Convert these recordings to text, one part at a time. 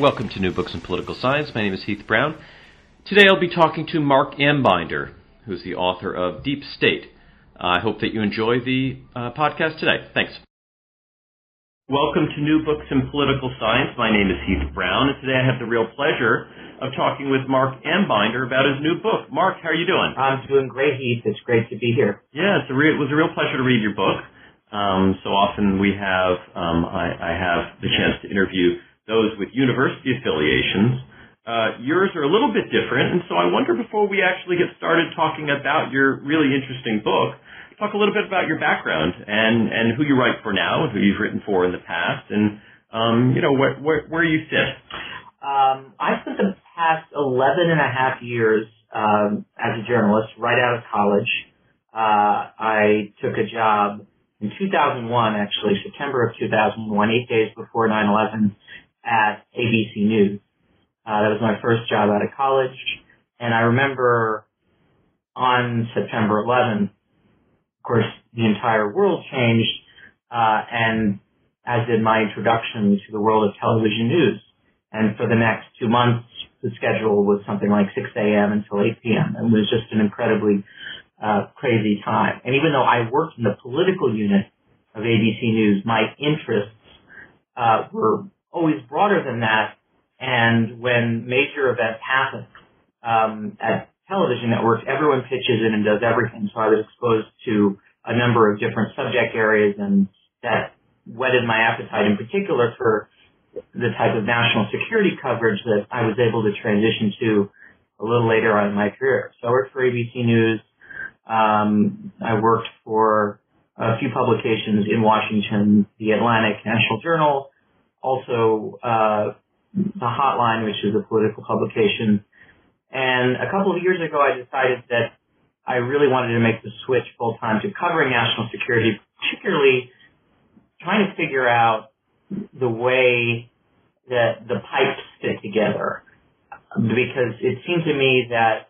Welcome to New Books in Political Science. My name is Heath Brown. Today I'll be talking to Mark Ambinder, who's the author of Deep State. I hope that you enjoy the uh, podcast today. Thanks. Welcome to New Books in Political Science. My name is Heath Brown, and today I have the real pleasure of talking with Mark Ambinder about his new book. Mark, how are you doing? I'm doing great, Heath. It's great to be here. Yeah, it's a re- it was a real pleasure to read your book. Um, so often we have, um, I, I have the chance to interview those with university affiliations. Uh, yours are a little bit different, and so I wonder before we actually get started talking about your really interesting book, talk a little bit about your background and, and who you write for now, and who you've written for in the past, and um, you know where, where, where you sit. Um, I spent the past 11 and a half years um, as a journalist right out of college. Uh, I took a job in 2001, actually, September of 2001, eight days before 9-11, at ABC News. Uh, that was my first job out of college. And I remember on September 11th, of course, the entire world changed, uh, and as did my introduction to the world of television news. And for the next two months, the schedule was something like 6 a.m. until 8 p.m. And it was just an incredibly uh, crazy time. And even though I worked in the political unit of ABC News, my interests uh, were always broader than that. And when major events happen um, at television networks, everyone pitches in and does everything. So I was exposed to a number of different subject areas, and that whetted my appetite, in particular for the type of national security coverage that I was able to transition to a little later on in my career. So I worked for ABC News. Um, I worked for a few publications in Washington, the Atlantic National Journal, also uh, the Hotline, which is a political publication. And a couple of years ago, I decided that I really wanted to make the switch full time to covering national security, particularly trying to figure out the way that the pipes fit together. Because it seemed to me that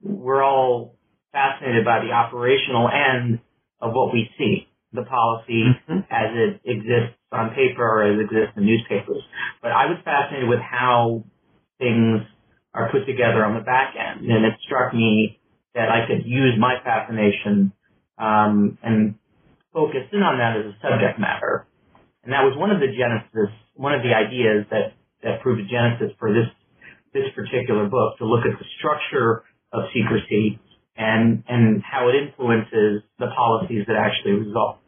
we're all fascinated by the operational end of what we see, the policy mm-hmm. as it exists on paper or as it exists in newspapers. But I was fascinated with how things are put together on the back end, and it struck me that I could use my fascination um, and focus in on that as a subject matter. And that was one of the genesis, one of the ideas that, that proved a genesis for this, this particular book to look at the structure of secrecy and, and how it influences the policies that actually result.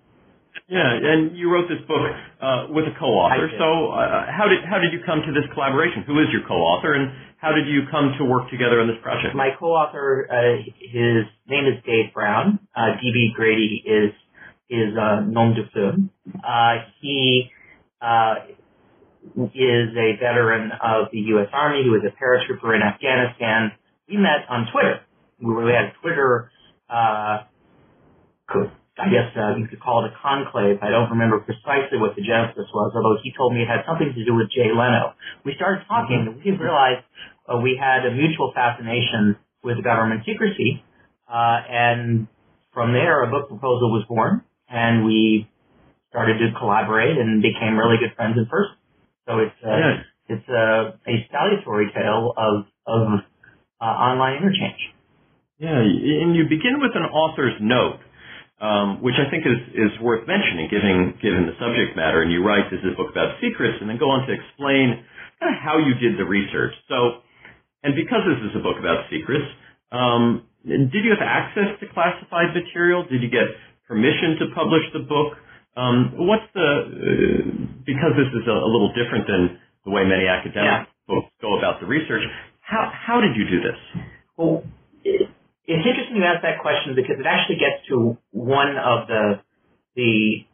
Yeah, and you wrote this book uh, with a co-author. So, uh, how did how did you come to this collaboration? Who is your co-author, and how did you come to work together on this project? My co-author, uh, his name is Dave Brown. Uh, DB Grady is his uh, nom de plume. Uh, he uh, is a veteran of the U.S. Army. He was a paratrooper in Afghanistan. We met on Twitter. We, we had Twitter. Uh, I guess uh, you could call it a conclave. I don't remember precisely what the genesis was, although he told me it had something to do with Jay Leno. We started talking, and we realized uh, we had a mutual fascination with government secrecy, uh, and from there, a book proposal was born, and we started to collaborate and became really good friends in person. So it's uh, yeah. it's a, a salutary tale of of uh, online interchange. Yeah, and you begin with an author's note um, which I think is, is worth mentioning given, given the subject matter. And you write, this is a book about secrets, and then go on to explain kind of how you did the research. So, and because this is a book about secrets, um, did you have access to classified material? Did you get permission to publish the book? Um, what's the, uh, because this is a, a, little different than the way many academic yeah. books go about the research, how, how did you do this? Well, it's interesting you ask that question because it actually gets to one of the the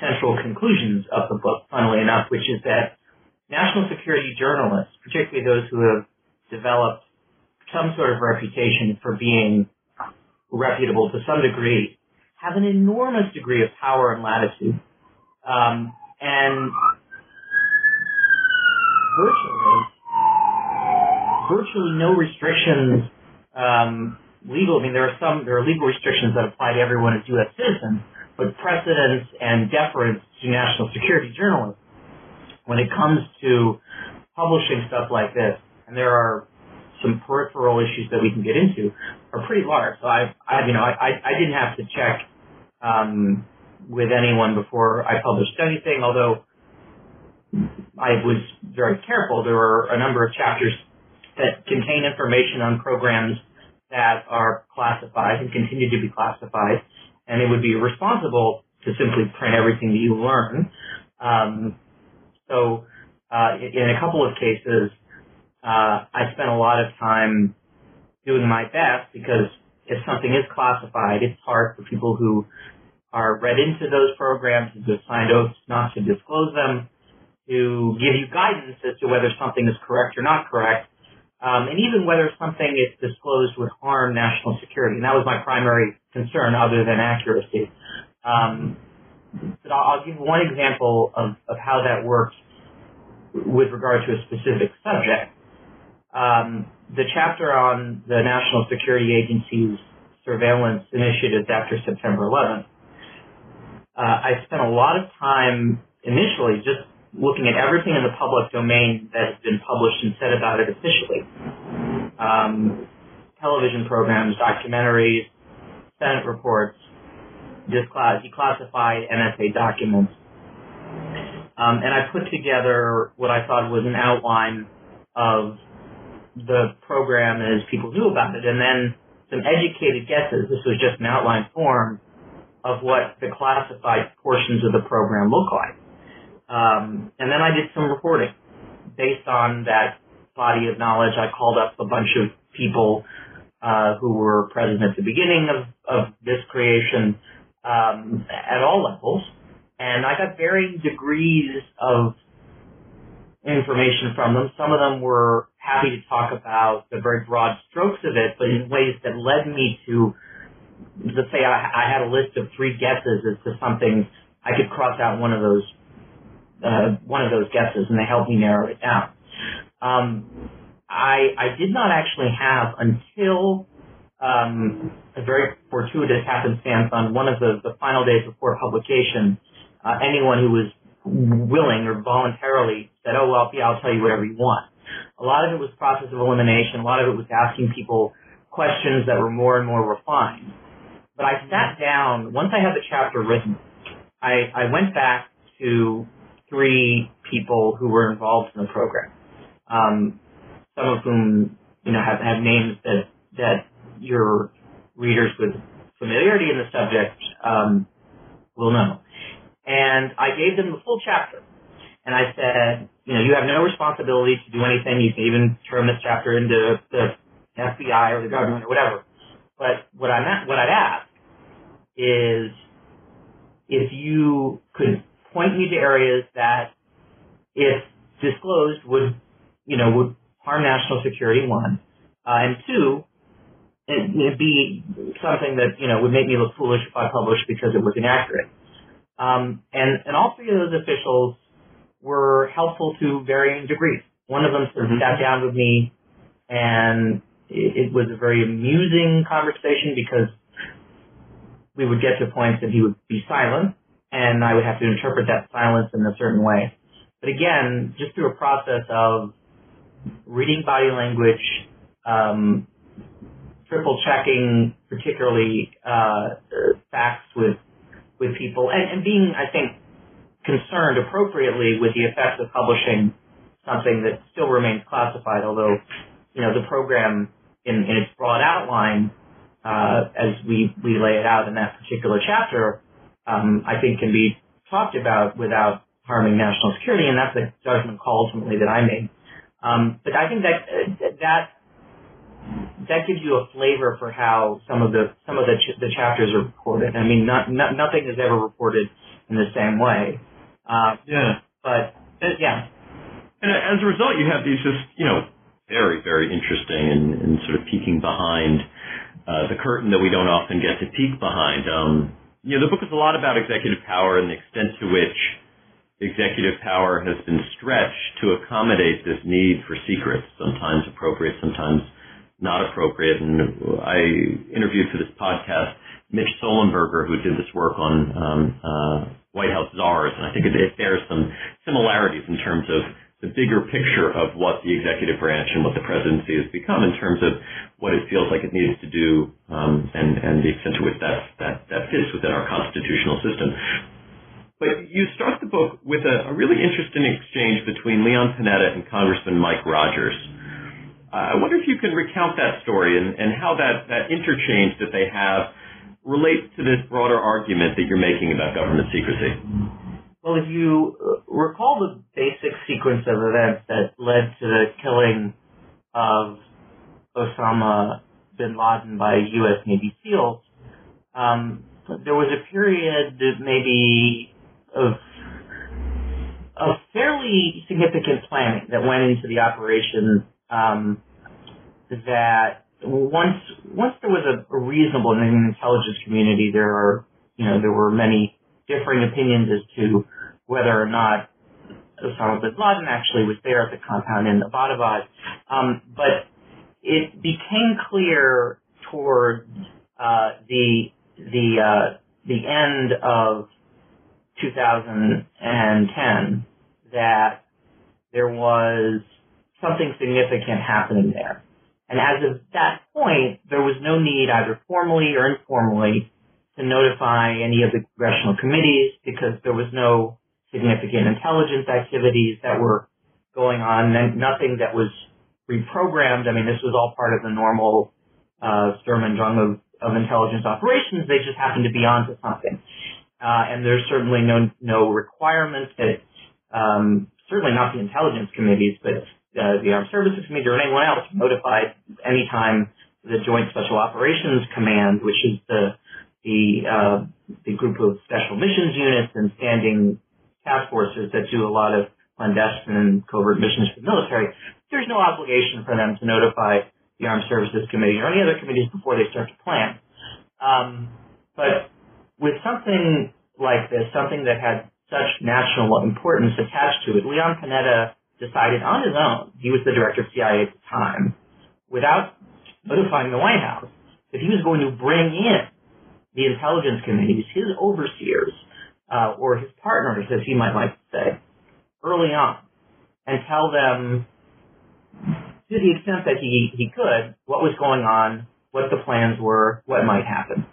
central conclusions of the book, funnily enough, which is that national security journalists, particularly those who have developed some sort of reputation for being reputable to some degree, have an enormous degree of power and latitude. Um, and virtually, virtually no restrictions um, legal, I mean, there are some, there are legal restrictions that apply to everyone as U.S. citizens, but precedence and deference to national security journalists when it comes to publishing stuff like this, and there are some peripheral issues that we can get into, are pretty large. So I, I you know, I, I didn't have to check um, with anyone before I published anything, although I was very careful. There were a number of chapters that contain information on programs that are classified and continue to be classified, and it would be irresponsible to simply print everything that you learn. Um, so uh, in a couple of cases, uh, I spent a lot of time doing my best because if something is classified, it's hard for people who are read into those programs and have signed oaths not to disclose them to give you guidance as to whether something is correct or not correct, um, and even whether something is disclosed would harm national security. And that was my primary concern other than accuracy. Um, but I'll, I'll give one example of, of how that works with regard to a specific subject. Um, the chapter on the National Security Agency's surveillance initiatives after September 11th, uh, I spent a lot of time initially just looking at everything in the public domain that has been published and said about it officially. Um, television programs, documentaries, Senate reports, declassified NSA documents. Um, and I put together what I thought was an outline of the program as people knew about it, and then some educated guesses. This was just an outline form of what the classified portions of the program look like. Um, and then I did some reporting based on that body of knowledge. I called up a bunch of people uh, who were present at the beginning of, of this creation um, at all levels, and I got varying degrees of information from them. Some of them were happy to talk about the very broad strokes of it, but in ways that led me to, let's say I, I had a list of three guesses as to something, I could cross out one of those, uh, one of those guesses, and they helped me narrow it down. Um, I, I did not actually have until um, a very fortuitous happenstance on one of the, the final days before publication. Uh, anyone who was willing or voluntarily said, "Oh well, yeah, I'll tell you whatever you want." A lot of it was process of elimination. A lot of it was asking people questions that were more and more refined. But I sat down, once I had the chapter written, I, I went back to three people who were involved in the program. Um, some of whom, you know, have, have names that, that your readers with familiarity in the subject, um, will know. And I gave them the full chapter. And I said, you know, you have no responsibility to do anything. You can even turn this chapter into the FBI or the government or whatever. But what I'm at, what I'd ask is if you could point me to areas that, if disclosed, would you know would harm national security. One, uh, and two, it, it'd be something that you know would make me look foolish if I published because it was inaccurate. Um, and and all three of those officials were helpful to varying degrees. One of them sort of mm-hmm. sat down with me, and it, it was a very amusing conversation because we would get to points that he would be silent, and I would have to interpret that silence in a certain way. But again, just through a process of reading body language, um, triple checking, particularly uh, facts with with people, and, and being, I think, concerned appropriately with the effects of publishing something that still remains classified, although, you know, the program in, in its broad outline, uh, as we, we lay it out in that particular chapter, um, I think can be talked about without harming national security, and that's a judgment call ultimately that I made. Um, but I think that that that gives you a flavor for how some of the some of the ch- the chapters are reported. I mean, not, not, nothing is ever reported in the same way. Uh, yeah. But uh, yeah. And as a result, you have these just you know very very interesting and, and sort of peeking behind uh, the curtain that we don't often get to peek behind. Um, you know, the book is a lot about executive power and the extent to which executive power has been stretched to accommodate this need for secrets, sometimes appropriate, sometimes not appropriate. And I interviewed for this podcast Mitch Sollenberger, who did this work on um, uh, White House czars, and I think it, it bears some similarities in terms of the bigger picture of what the executive branch and what the presidency has become in terms of what it feels like it needs to do um, and, and the extent to which that, that, that fits within our constitutional system. But you start the book with a, a really interesting exchange between Leon Panetta and Congressman Mike Rogers. Uh, I wonder if you can recount that story and, and how that, that interchange that they have relates to this broader argument that you're making about government secrecy. Well, if you uh, recall the basic sequence of events that led to the killing of Osama bin Laden by U.S. Navy SEALs, um, there was a period maybe of of fairly significant planning that went into the operation. Um, that once once there was a, a reasonable in the intelligence community, there are you know there were many differing opinions as to whether or not Osama bin Laden actually was there at the compound in Abbottabad. Um, but it became clear toward uh, the the uh, the end of 2010 that there was something significant happening there. And as of that point, there was no need either formally or informally to notify any of the congressional committees because there was no significant intelligence activities that were going on and nothing that was reprogrammed. I mean, this was all part of the normal uh, Sturm und Drang of, of intelligence operations. They just happened to be onto something. Uh, and there's certainly no no requirement that um, certainly not the intelligence committees, but uh, the Armed Services Committee or anyone else notified anytime the Joint Special Operations Command, which is the the uh, the group of special missions units and standing task forces that do a lot of clandestine and covert missions for the military, there's no obligation for them to notify the Armed Services Committee or any other committees before they start to plan. Um, but with something like this, something that had such national importance attached to it, Leon Panetta decided on his own, he was the director of CIA at the time, without notifying the White House, that he was going to bring in the intelligence committees, his overseers, uh, or his partners, as he might like to say, early on, and tell them, to the extent that he, he could, what was going on, what the plans were, what might happen.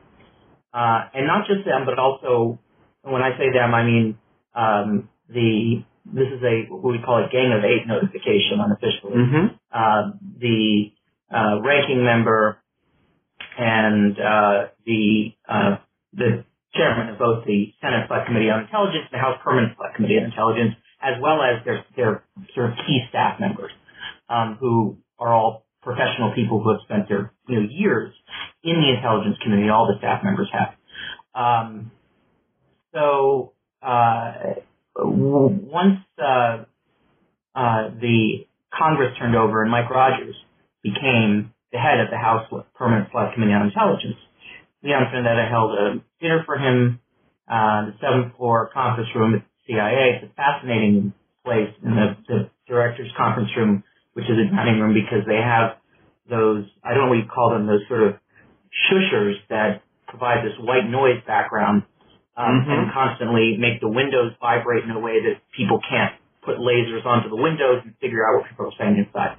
Uh, and not just them, but also, when I say them, I mean um, the this is a what we call a gang of eight notification unofficially. Mm-hmm. Uh, the uh, ranking member and uh, the uh, the chairman of both the Senate Select Committee on Intelligence and the House Permanent Select Committee on Intelligence, as well as their, their sort of key staff members, um, who are all professional people who have spent their you know, years in the intelligence community. All the staff members have. Um, so uh, once uh, uh, the Congress turned over and Mike Rogers became the head of the House Permanent Select Committee on Intelligence, Leon Panetta held a dinner for him, uh, the seventh floor conference room at CIA. It's a fascinating place in the, the director's conference room, which is a dining room because they have those, I don't know what you call them, those sort of shushers that provide this white noise background um, mm-hmm. and constantly make the windows vibrate in a way that people can't put lasers onto the windows and figure out what people are saying inside.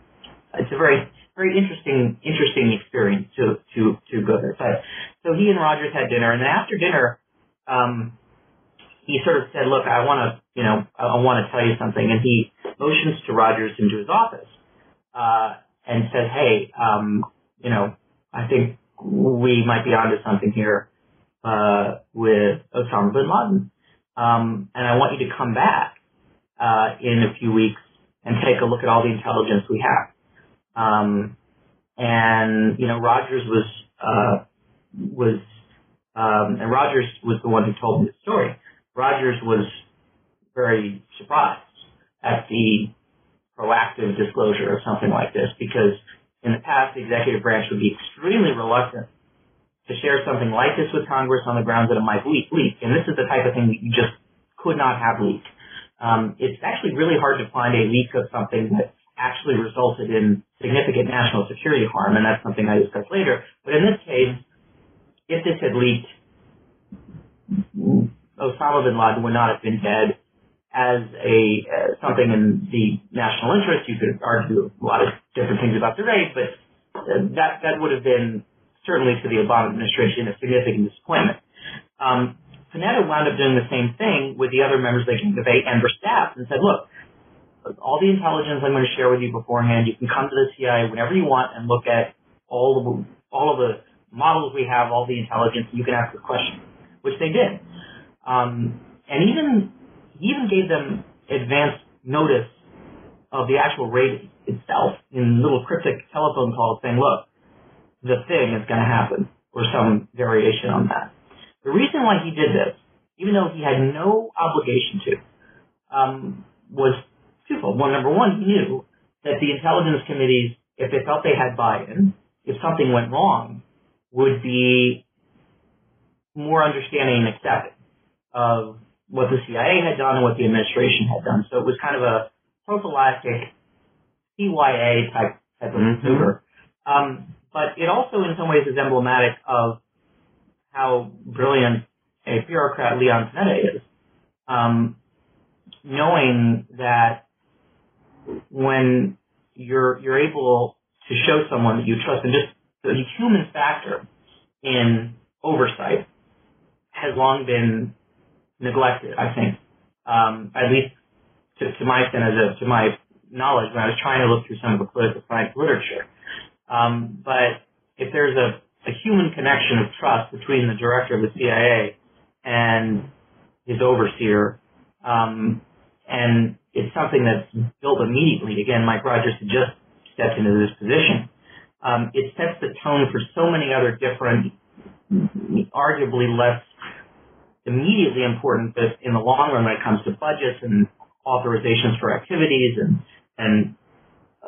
It's a very very interesting interesting experience to to to go there. But so he and Rogers had dinner, and then after dinner, um, he sort of said, "Look, I want to you know I, want to tell you something," and he motions to Rogers into his office uh, and says, "Hey, um, you know, I think we might be onto something here uh, with Osama bin Laden, um, and I want you to come back uh, in a few weeks and take a look at all the intelligence we have." Um, and you know, Rogers was uh, was um, and Rogers was the one who told me the story. Rogers was very surprised at the proactive disclosure of something like this because in the past the executive branch would be extremely reluctant to share something like this with Congress on the grounds that it might leak. leak. And this is the type of thing that you just could not have leaked. Um, it's actually really hard to find a leak of something that actually resulted in significant national security harm, and that's something I discuss later. But in this case, if this had leaked, Osama bin Laden would not have been dead, as a uh, something in the national interest. You could argue a lot of different things about the raid, but uh, that that would have been certainly to the Obama administration a significant disappointment. Um, Panetta wound up doing the same thing with the other members of the debate and their staff and said, look, all the intelligence I'm going to share with you beforehand, you can come to the CIA whenever you want and look at all the, all of the models we have, all the intelligence, you can ask the question, which they did. Um, and even even gave them advance notice of the actual raid itself in little cryptic telephone calls saying, look, the thing is going to happen, or some variation on that. The reason why he did this, even though he had no obligation to, um, was twofold. One, number one, he knew that the intelligence committees, if they felt they had buy-in, if something went wrong, would be more understanding and accepting of what the CIA had done and what the administration had done. So it was kind of a prophylactic CYA type type of mm-hmm. maneuver. Um, but it also, in some ways, is emblematic of how brilliant a bureaucrat Leon Panetta is. Um, knowing that when you're you're able to show someone that you trust, and just the human factor in oversight has long been neglected, I think. Um, at least to, to my a, to my knowledge, when I was trying to look through some of the political science literature. Um, but if there's a, a human connection of trust between the director of the CIA and his overseer, um, and it's something that's built immediately. Again, Mike Rogers had just stepped into this position. Um, it sets the tone for so many other different, arguably less immediately important, but in the long run when it comes to budgets and authorizations for activities and, and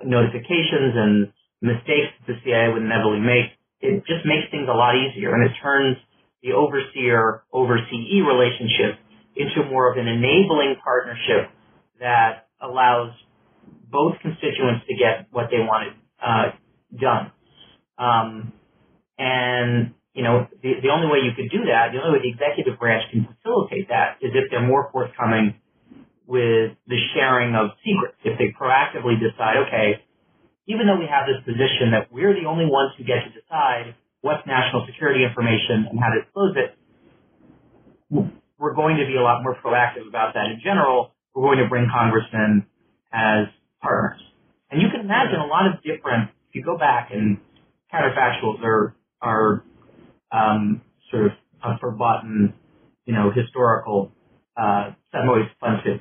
notifications and mistakes that the CIA would inevitably make, it just makes things a lot easier and it turns the overseer oversee relationship into more of an enabling partnership that allows both constituents to get what they wanted uh, done. Um, and you know, the, the only way you could do that, the only way the executive branch can facilitate that is if they're more forthcoming with the sharing of secrets. If they proactively decide, okay, even though we have this position that we're the only ones who get to decide what's national security information and how to disclose it, we're going to be a lot more proactive about that in general. We're going to bring Congress in as partners. And you can imagine a lot of different, if you go back and counterfactuals are, are um, sort of a forgotten, you know, historical uh, I'm always fun to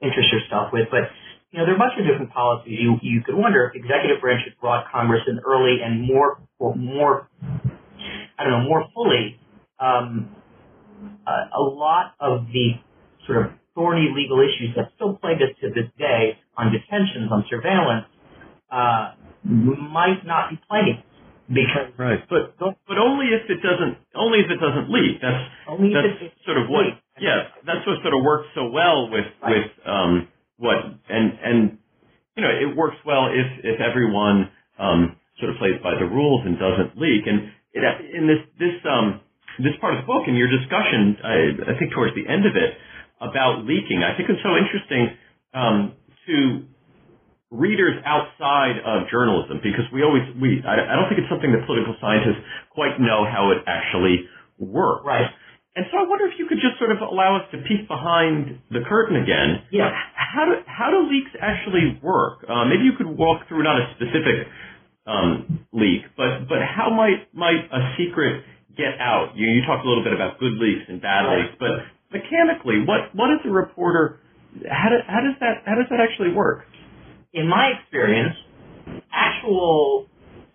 interest yourself with. But you know, there are a bunch of different policies. You you could wonder if executive branch had brought Congress in early and more more I don't know more fully. Um, a, a lot of the sort of thorny legal issues that still plague us to this day on detentions, on surveillance, uh, might not be plaguing because right, but but only if it doesn't only if it doesn't leak. That's only that's sort of what yeah that's what sort of works so well with right. with um what and and you know it works well if if everyone um sort of plays by the rules and doesn't leak and it, in this this um this part of the book in your discussion I, I think towards the end of it about leaking I think it's so interesting um to readers outside of journalism because we always we I, I don't think it's something that political scientists quite know how it actually works. Right. And so I wonder if you could just sort of allow us to peek behind the curtain again. Yeah. How do how do leaks actually work? Uh, maybe you could walk through not a specific um, leak, but but how might might a secret get out? You you talked a little bit about good leaks and bad leaks, but mechanically, what what is a reporter? How, do, how does that how does that actually work? in my experience, actual,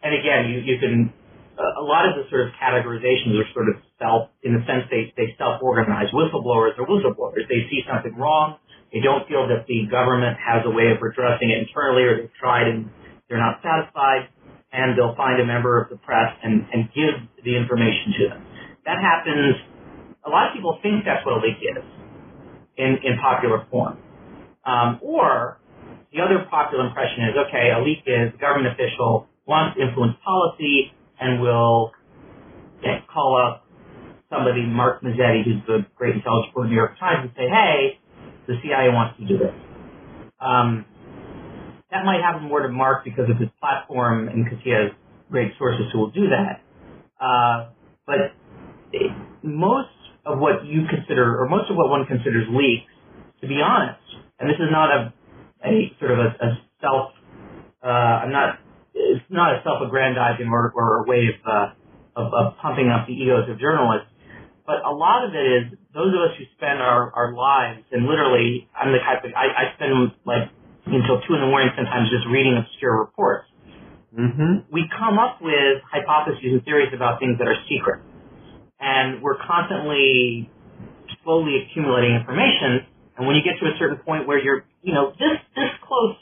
and again, you, you can, a lot of the sort of categorizations are sort of self, in the sense they, they self-organize. Whistleblowers are whistleblowers. They see something wrong. They don't feel that the government has a way of addressing it internally or they've tried and they're not satisfied and they'll find a member of the press and, and give the information to them. That happens, a lot of people think that's what a leak is in, in popular form. Um, or the other popular impression is, okay, a leak is a government official wants to influence policy and will call up somebody, Mark Mazzetti, who's the great intelligence reporter in the New York Times, and say, hey, the CIA wants to do this. Um, that might happen more to Mark because of his platform and because he has great sources who will do that. Uh, of what you consider, or most of what one considers leaks, to be honest, and this is not a, a sort of a, a self, uh, I'm not, it's not a self-aggrandizing or, or a way of, uh, of, of pumping up the egos of journalists, but a lot of it is those of us who spend our, our lives, and literally, I'm the type of, I, I spend like until two in the morning sometimes just reading obscure reports. Mm-hmm. We come up with hypotheses and theories about things that are secret. And we're constantly slowly accumulating information. And when you get to a certain point where you're, you know, this, this close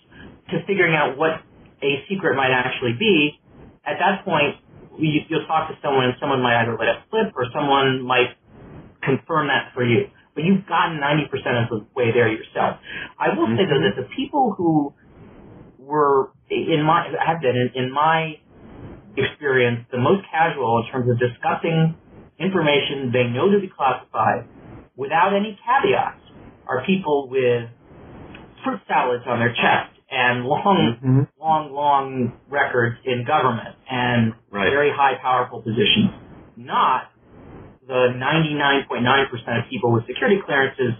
to figuring out what a secret might actually be, at that point, you, you'll talk to someone and someone might either let it slip or someone might confirm that for you. But you've gotten 90% of the way there yourself. I will mm-hmm. say though that the people who were in my have been in, in my experience the most casual in terms of discussing information they know to be classified without any caveats are people with fruit salads on their chest and long, mm-hmm. long, long records in government and right. very high, powerful positions. Not the 99.9% of people with security clearances,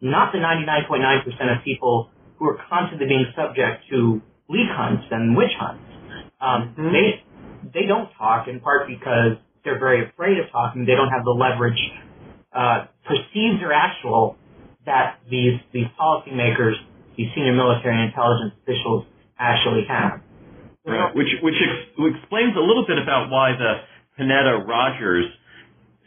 not the 99.9% of people who are constantly being subject to leak hunts and witch hunts. Um, mm-hmm. They they don't talk in part because they're very afraid of talking. They don't have the leverage, uh, perceived or actual, that these these policymakers, these senior military and intelligence officials actually have. Right. Which which ex- explains a little bit about why the Panetta Rogers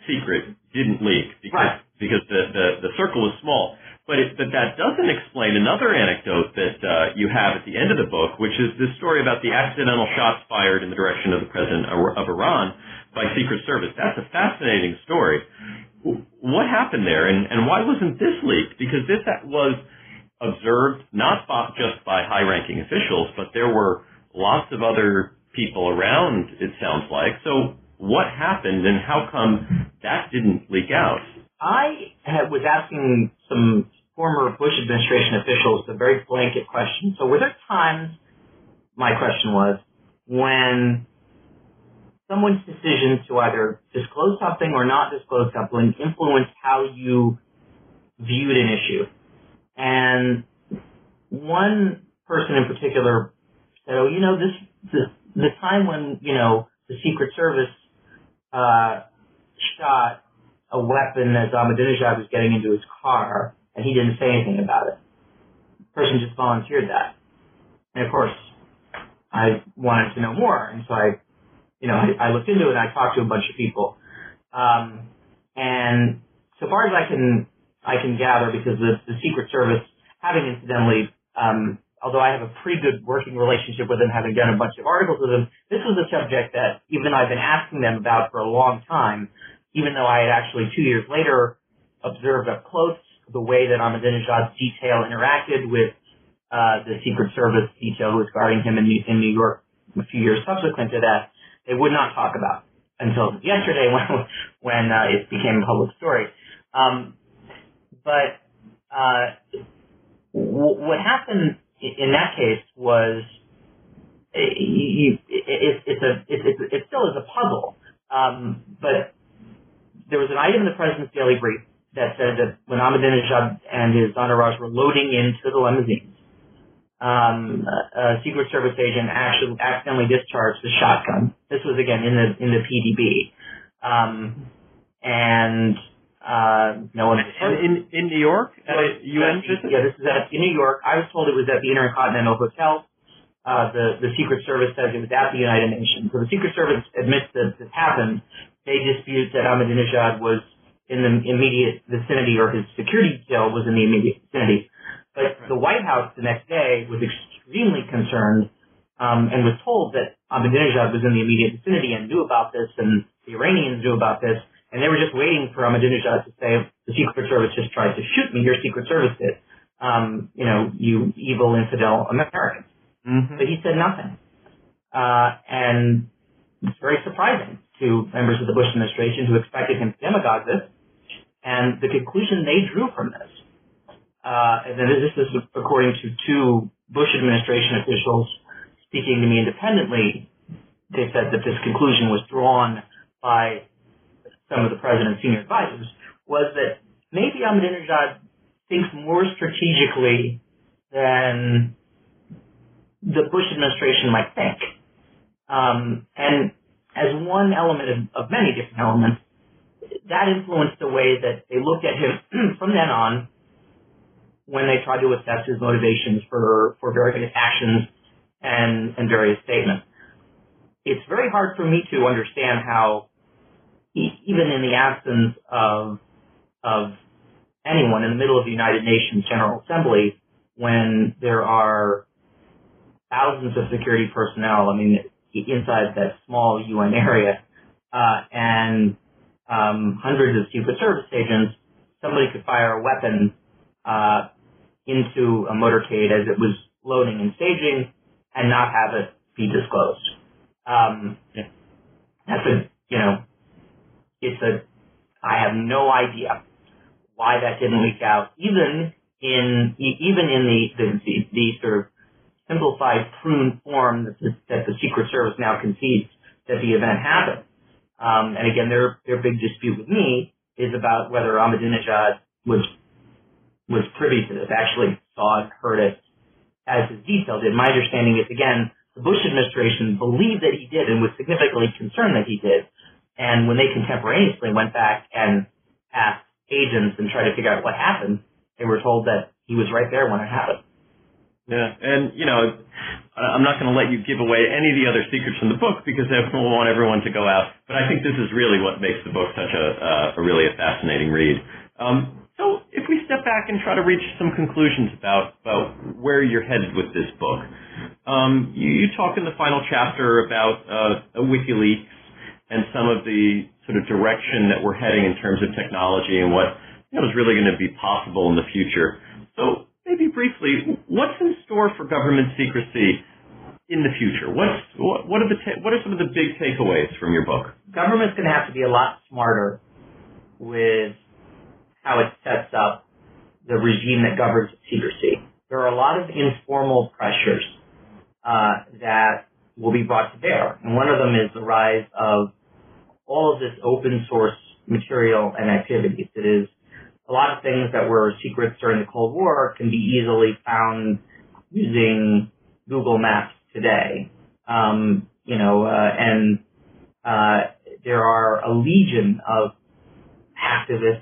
secret didn't leak because right. because the, the the circle was small. But, it, but that doesn't explain another anecdote that uh, you have at the end of the book, which is this story about the accidental shots fired in the direction of the president of Iran by Secret Service. That's a fascinating story. What happened there, and, and why wasn't this leaked? Because this was observed not just by high-ranking officials, but there were lots of other people around. It sounds like. So, what happened, and how come that didn't leak out? I was asking some former Bush administration officials a very blanket question. So were there times, my question was, when someone's decision to either disclose something or not disclose something influenced how you viewed an issue? And one person in particular said, "Oh, you know, this the, the time when you know the Secret Service uh, shot a weapon as Ahmadinejad was getting into his car, and he didn't say anything about it. The person just volunteered that. And of course, I wanted to know more, and so I, you know, I, I looked into it and I talked to a bunch of people. Um, and so far as I can, I can gather, because the, the Secret Service, having incidentally, um, although I have a pretty good working relationship with them, having done a bunch of articles with them, this was a subject that even though I've been asking them about for a long time even though I had actually two years later observed up close the way that Ahmadinejad's detail interacted with uh, the Secret Service detail who was guarding him in in New York a few years subsequent to that, they would not talk about until yesterday when when uh, it became a public story. Um, but uh, w- what happened in that case was it, it, it's a it, it, still is a puzzle, um, but there was an item in the president's daily brief that said that when Ahmadinejad and his entourage were loading into the limousines, um, a, a Secret Service agent actually accidentally discharged the shotgun. This was again in the in the PDB, um, and uh, no one. In in New York at a UN. Yeah, this is at in New York. I was told it was at the Intercontinental Hotel. Uh, the the Secret Service says it was at the United Nations. So the Secret Service admits that this happened, they dispute that Ahmadinejad was in the immediate vicinity or his security detail was in the immediate vicinity. But the White House the next day was extremely concerned um, and was told that Ahmadinejad was in the immediate vicinity and knew about this, and the Iranians knew about this, and they were just waiting for Ahmadinejad to say, the Secret Service just tried to shoot me, your Secret Service did. Um, you know, you evil infidel Americans. Mm-hmm. But he said nothing. Uh, and it's very surprising to members of the Bush administration who expected him to demagogue this. And the conclusion they drew from this uh, and then this is according to two Bush administration officials speaking to me independently. They said that this conclusion was drawn by some of the president's senior advisors was that maybe Ahmadinejad thinks more strategically than the Bush administration might think. Um, and as one element of, of many different elements, that influenced the way that they looked at him from then on when they tried to assess his motivations for, for various actions and, and various statements. It's very hard for me to understand how, even in the absence of, of anyone in the middle of the United Nations General Assembly, when there are thousands of security personnel, I mean, inside that small UN area, uh, and um, hundreds of Secret Service agents, somebody could fire a weapon uh, into a motorcade as it was loading and staging and not have it be disclosed. Um, yeah. That's a, you know, it's a, I have no idea why that didn't leak out, even in, even in the, the, the, the sort of simplified prune form that the, that the Secret Service now concedes that the event happened. Um, and again, their their big dispute with me is about whether Ahmadinejad was was privy to this, actually saw it, heard it, as his detail did. My understanding is again, the Bush administration believed that he did and was significantly concerned that he did. And when they contemporaneously went back and asked agents and tried to figure out what happened, they were told that he was right there when it happened. Yeah, and you know, I'm not going to let you give away any of the other secrets from the book because I want everyone to go out. But I think this is really what makes the book such a, uh, a really a fascinating read. Um, if we step back and try to reach some conclusions about, about where you're headed with this book, um, you, you talk in the final chapter about uh, WikiLeaks and some of the sort of direction that we're heading in terms of technology and what you know, is really going to be possible in the future. So maybe briefly, what's in store for government secrecy in the future? What's what, what are the ta- what are some of the big takeaways from your book? Government's going to have to be a lot smarter with how it sets up the regime that governs secrecy. There are a lot of informal pressures uh, that will be brought to bear, and one of them is the rise of all of this open source material and activities. It is a lot of things that were secrets during the Cold War can be easily found using Google Maps today. Um, you know, uh, and uh, there are a legion of activists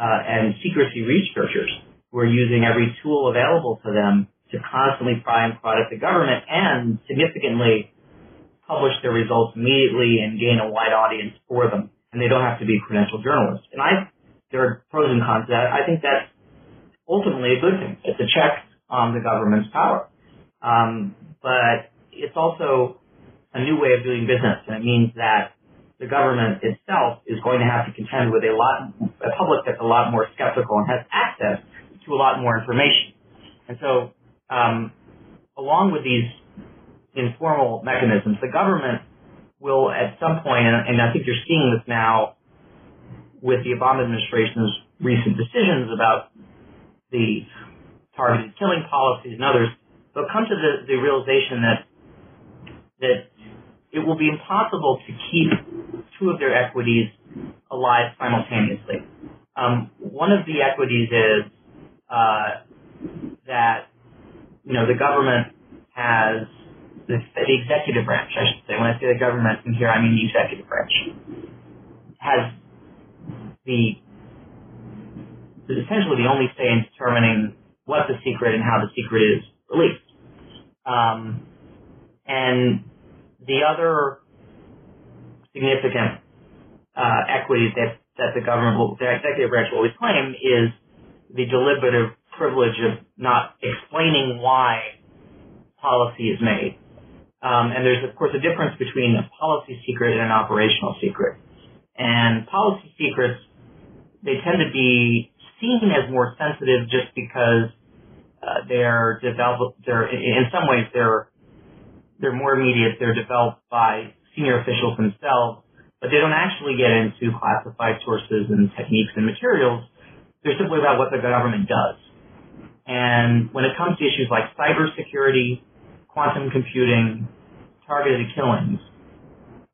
and secrecy researchers who are using every tool available to them to constantly pry and prod at the government and significantly publish their results immediately and gain a wide audience for them. And they don't have to be credentialed journalists. And I there are pros and cons to that. I think that's ultimately a good thing. It's a check on the government's power. Um, but it's also a new way of doing business, and it means that the government itself is going to have to contend with a lot, a public that's a lot more skeptical and has access to a lot more information. And so, um, along with these informal mechanisms, the government will at some point, and, I think you're seeing this now with the Obama administration's recent decisions about the targeted killing policies and others, they'll come to the, the realization that that it will be impossible to keep two of their equities alive simultaneously. Um, one of the equities is uh, that you know the government has the, the executive branch, I should say. When I say the government, and here I mean the executive branch, has the essentially the only say in determining what the secret and how the secret is released. Um, and the other significant uh, equity that, that the government will, the executive branch will always claim is the deliberative privilege of not explaining why policy is made. Um, and there's, of course, a difference between a policy secret and an operational secret. And policy secrets they tend to be seen as more sensitive just because uh, they're developed. They're in some ways they're they're more immediate. They're developed by senior officials themselves, but they don't actually get into classified sources and techniques and materials. They're simply about what the government does. And when it comes to issues like cybersecurity, quantum computing, targeted killings,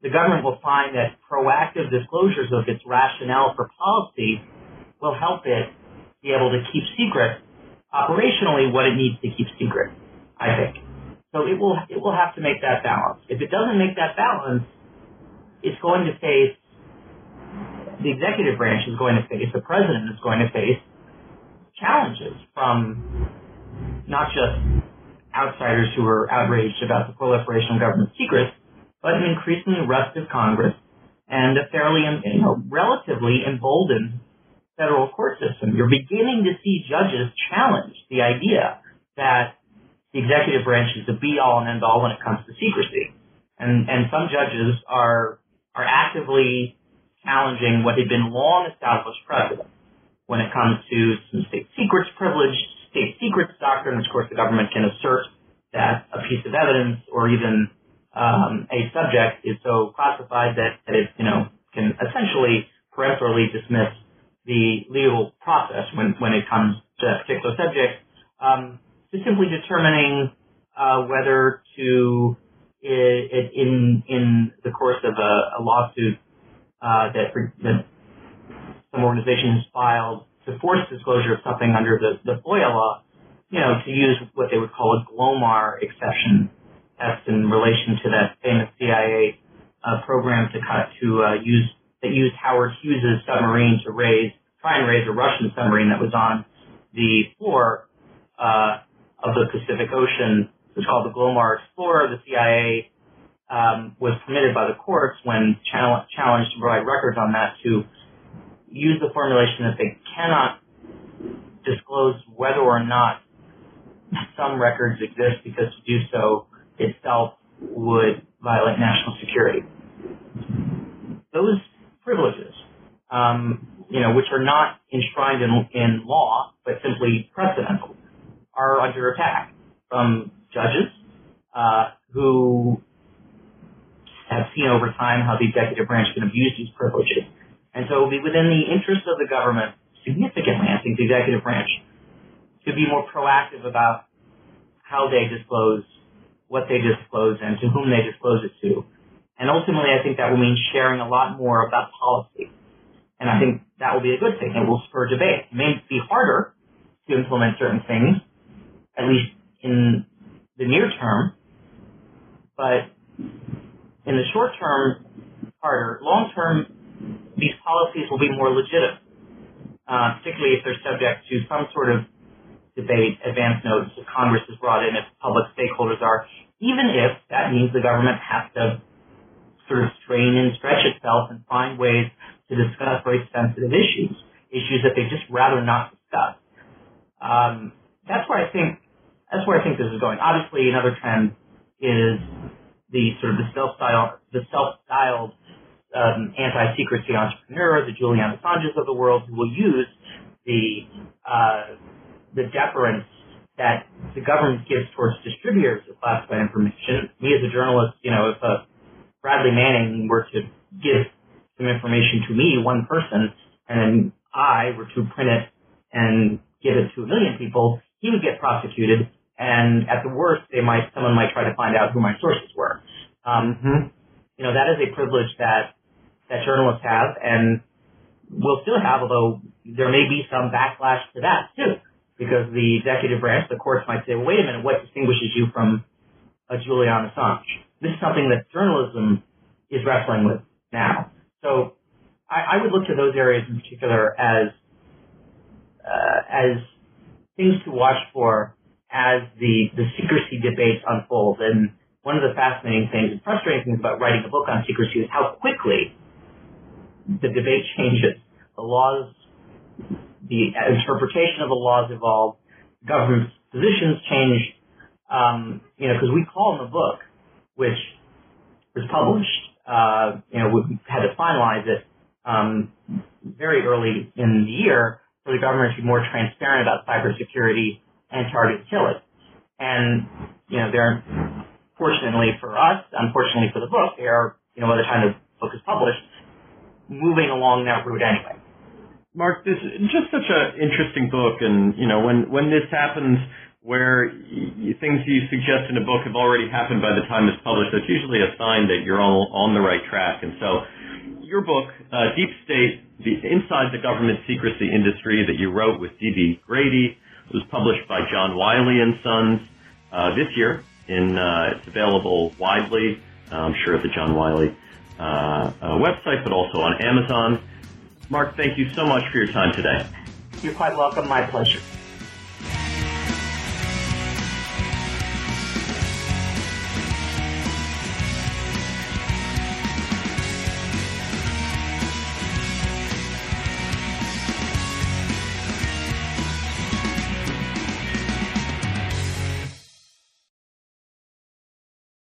the government will find that proactive disclosures of its rationale for policy will help it be able to keep secret operationally what it needs to keep secret, I think. So it will it will have to make that balance. If it doesn't make that balance, it's going to face the executive branch is going to face, the president is going to face challenges from not just outsiders who are outraged about the proliferation of government secrets, but an increasingly restive Congress and a fairly, you know, relatively emboldened federal court system. You're beginning to see judges challenge the idea that the executive branch is the be all and end all when it comes to secrecy. And, and some judges are, are actively challenging what had been long established precedent when it comes to some state secrets privilege, state secrets doctrine, which of course the government can assert that a piece of evidence or even um, a subject is so classified that, that it, you know, can essentially peremptorily dismiss the legal process when, when it comes to that particular subject, um, simply determining uh, whether to, it, in in the course of a, a lawsuit uh, that, that some organization has filed to force disclosure of something under the, the FOIA law, you know, to use what they would call a GLOMAR exception. That's in relation to that famous CIA uh, program to cut to uh, use that used Howard Hughes' submarine to raise try and raise a Russian submarine that was on the floor uh, of the Pacific Ocean. It was called the Glomar Explorer. The CIA um, was permitted by the courts when challenged to provide records on that to use the formulation that they cannot disclose whether or not some records exist because to do so itself would violate national security. Those privileges, um, you know, which are not enshrined in, in law, but simply precedental, are under attack from judges uh, who have seen over time how the executive branch can abuse these privileges. And so it will be within the interest of the government, significantly, I think, the executive branch, to be more proactive about how they disclose, what they disclose, and to whom they disclose it to. And ultimately, I think that will mean sharing a lot more about policy. And I think that will be a good thing. It will spur debate. It may be harder to implement certain things, at least in the near term, but in the short term, harder. Long term, these policies will be more legitimate, uh, particularly if they're subject to some sort of debate, advance notice if Congress is brought in, if public stakeholders are, even if that means the government has to sort of strain and stretch itself and find ways to discuss very sensitive issues, issues that they just rather not discuss. Um, that's where I think that's where I think this is going. Obviously, another trend is the sort of the self-styled the self-styled um, anti-secrecy entrepreneur, the Julian Assanges of the world, who will use the uh, the deference that the government gives towards distributors of classified information. Me as a journalist, you know, if a uh, Bradley Manning were to give some information to me, one person, and I were to print it and give it to a million people, he would get prosecuted. And at the worst, they might someone might try to find out who my sources were. Um, mm-hmm. You know, that is a privilege that that journalists have, and will still have, although there may be some backlash to that too, because the executive branch, the courts might say, well, wait a minute, what distinguishes you from a Julian Assange? This is something that journalism is wrestling with now. So I, I would look to those areas in particular as uh, as things to watch for as the the secrecy debates unfold. And one of the fascinating things and frustrating things about writing a book on secrecy is how quickly the debate changes. The laws, the interpretation of the laws evolve, government positions change. Um, you know, because we call in the book, which was published uh, you know, we had to finalize it um, very early in the year for the government to be more transparent about cybersecurity and target killing. And, you know, they're, fortunately for us, unfortunately for the book, they are, you know, by the time the book is published, moving along that route anyway. Marc, this is just such an interesting book, and you know when when this happens, where y- things you suggest in a book have already happened by the time it's published, that's usually a sign that you're all on the right track. And so, your book, uh, Deep State: the Inside the Government Secrecy Industry, that you wrote with D.B. Grady, was published by John Wiley and Sons uh, this year. In uh, it's available widely, I'm sure at the John Wiley uh, uh, website, but also on Amazon. Marc, thank you so much for your time today. You're quite welcome. My pleasure.